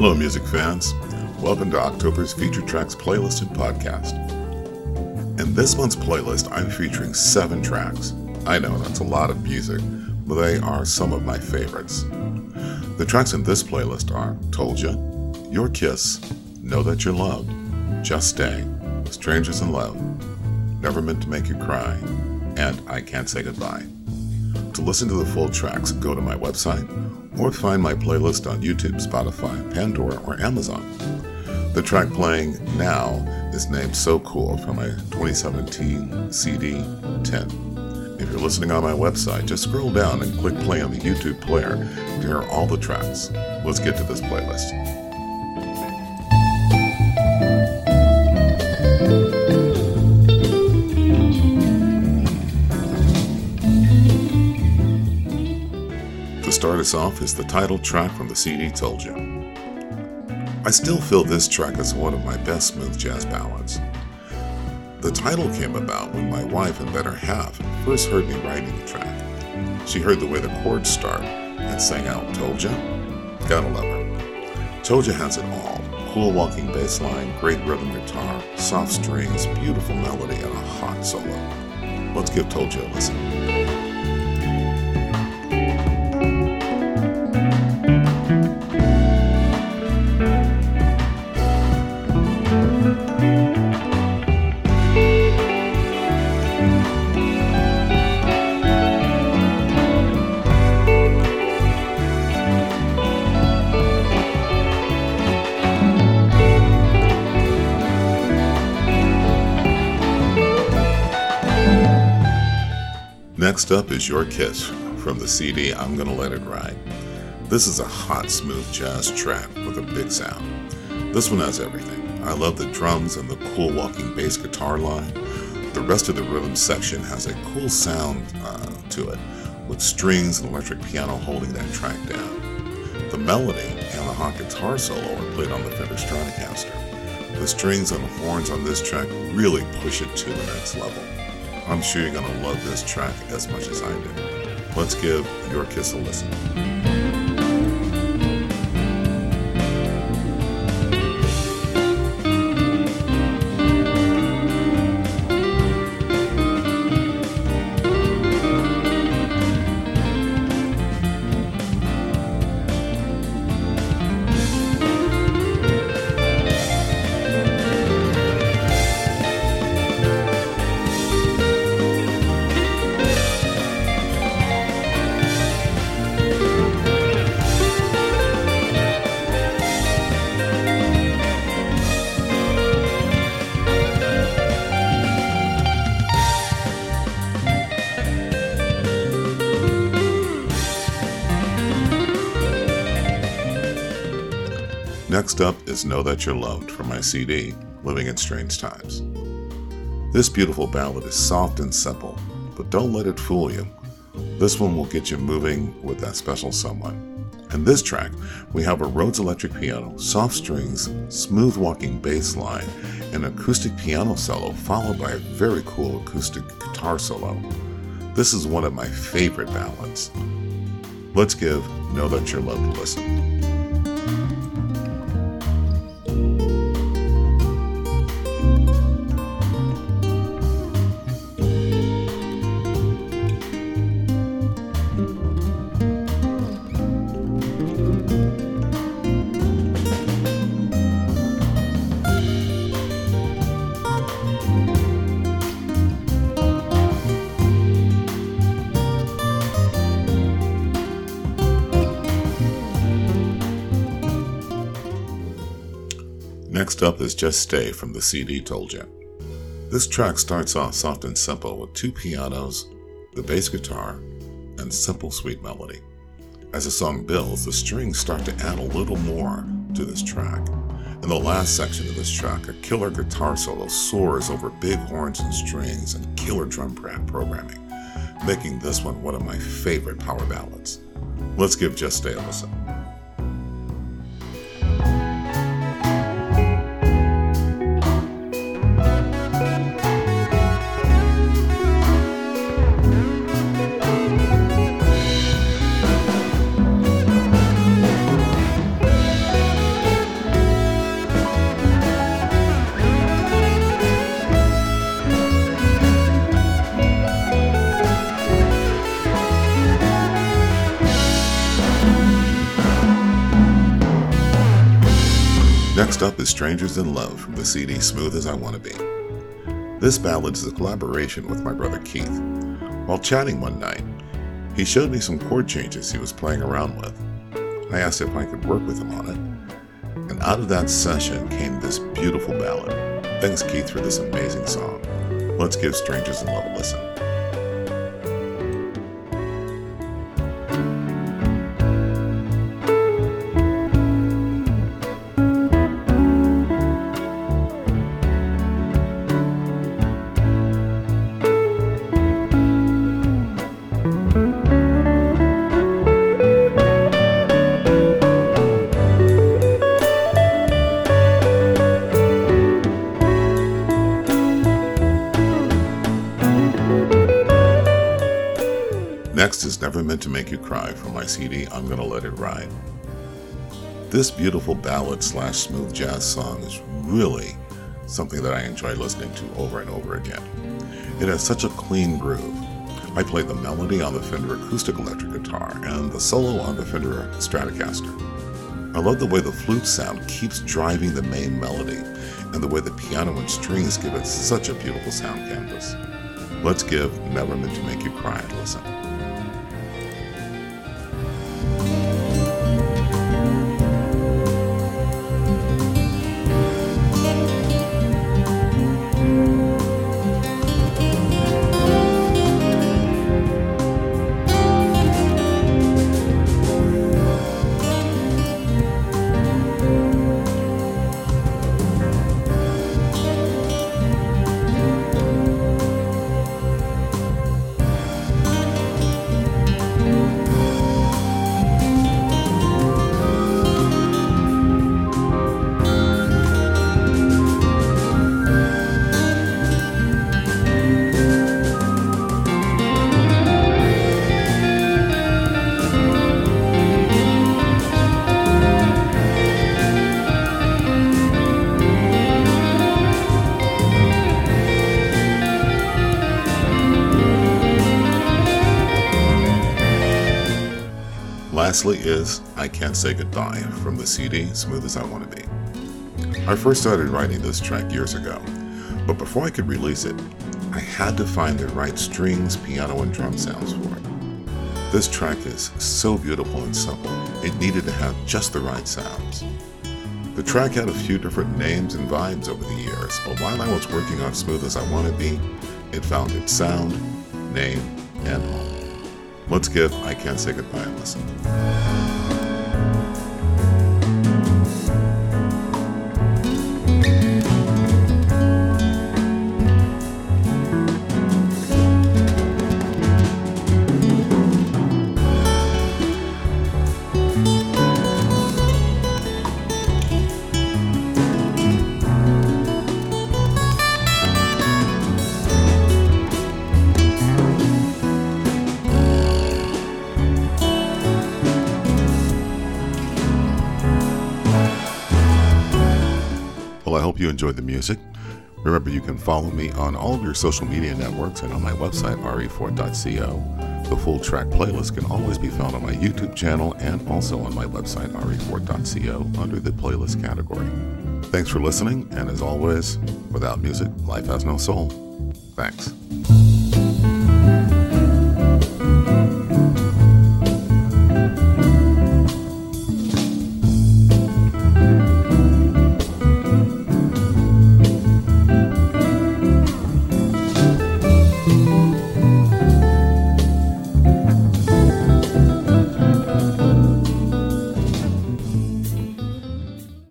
Hello, music fans. Welcome to October's Feature Tracks playlist and podcast. In this month's playlist, I'm featuring seven tracks. I know that's a lot of music, but they are some of my favorites. The tracks in this playlist are Told Ya, Your Kiss, Know That You're Loved, Just Stay, Strangers in Love, Never Meant to Make You Cry, and I Can't Say Goodbye. To listen to the full tracks, go to my website or find my playlist on YouTube, Spotify, Pandora, or Amazon. The track playing now is named So Cool from my 2017 CD 10. If you're listening on my website, just scroll down and click play on the YouTube player to hear all the tracks. Let's get to this playlist. Start us off is the title track from the CD Told Ya. I still feel this track as one of my best smooth jazz ballads. The title came about when my wife and better half first heard me writing the track. She heard the way the chords start and sang out Told Ya? Gotta love her. Told Ya has it all cool walking bass line, great rhythm guitar, soft strings, beautiful melody, and a hot solo. Let's give Told Ya a listen. Next up is Your Kiss from the CD I'm Gonna Let It Ride. This is a hot, smooth jazz track with a big sound. This one has everything. I love the drums and the cool walking bass guitar line. The rest of the rhythm section has a cool sound uh, to it, with strings and electric piano holding that track down. The melody and the hot guitar solo are played on the Fender Stratocaster. The strings and the horns on this track really push it to the next level. I'm sure you're going to love this track as much as I do. Let's give Your Kiss a listen. Next up is Know That You're Loved from my CD, Living in Strange Times. This beautiful ballad is soft and simple, but don't let it fool you. This one will get you moving with that special someone. In this track, we have a Rhodes electric piano, soft strings, smooth walking bass line, an acoustic piano solo, followed by a very cool acoustic guitar solo. This is one of my favorite ballads. Let's give Know That You're Loved a listen. Next up is Just Stay from the CD Told Ya. This track starts off soft and simple with two pianos, the bass guitar, and simple sweet melody. As the song builds, the strings start to add a little more to this track. In the last section of this track, a killer guitar solo soars over big horns and strings and killer drum programming, making this one one of my favorite power ballads. Let's give Just Stay a listen. Next up is Strangers in Love from the CD Smooth as I Wanna Be. This ballad is a collaboration with my brother Keith. While chatting one night, he showed me some chord changes he was playing around with. I asked if I could work with him on it, and out of that session came this beautiful ballad. Thanks, Keith, for this amazing song. Let's give Strangers in Love a listen. Next is Never Meant to Make You Cry from my CD I'm Gonna Let It Ride. This beautiful ballad slash smooth jazz song is really something that I enjoy listening to over and over again. It has such a clean groove. I play the melody on the Fender acoustic electric guitar and the solo on the Fender Stratocaster. I love the way the flute sound keeps driving the main melody and the way the piano and strings give it such a beautiful sound canvas. Let's give Never Meant to Make You Cry a listen. Bye. Lastly is I Can't Say Goodbye from the CD Smooth as I Want to Be. I first started writing this track years ago, but before I could release it, I had to find the right strings, piano, and drum sounds for it. This track is so beautiful and simple, it needed to have just the right sounds. The track had a few different names and vibes over the years, but while I was working on Smooth as I Want to Be, it found its sound, name, and home. Let's give I Can't Say Goodbye a listen. Hope you enjoyed the music. Remember, you can follow me on all of your social media networks and on my website, re4.co. The full track playlist can always be found on my YouTube channel and also on my website, re4.co, under the playlist category. Thanks for listening, and as always, without music, life has no soul. Thanks.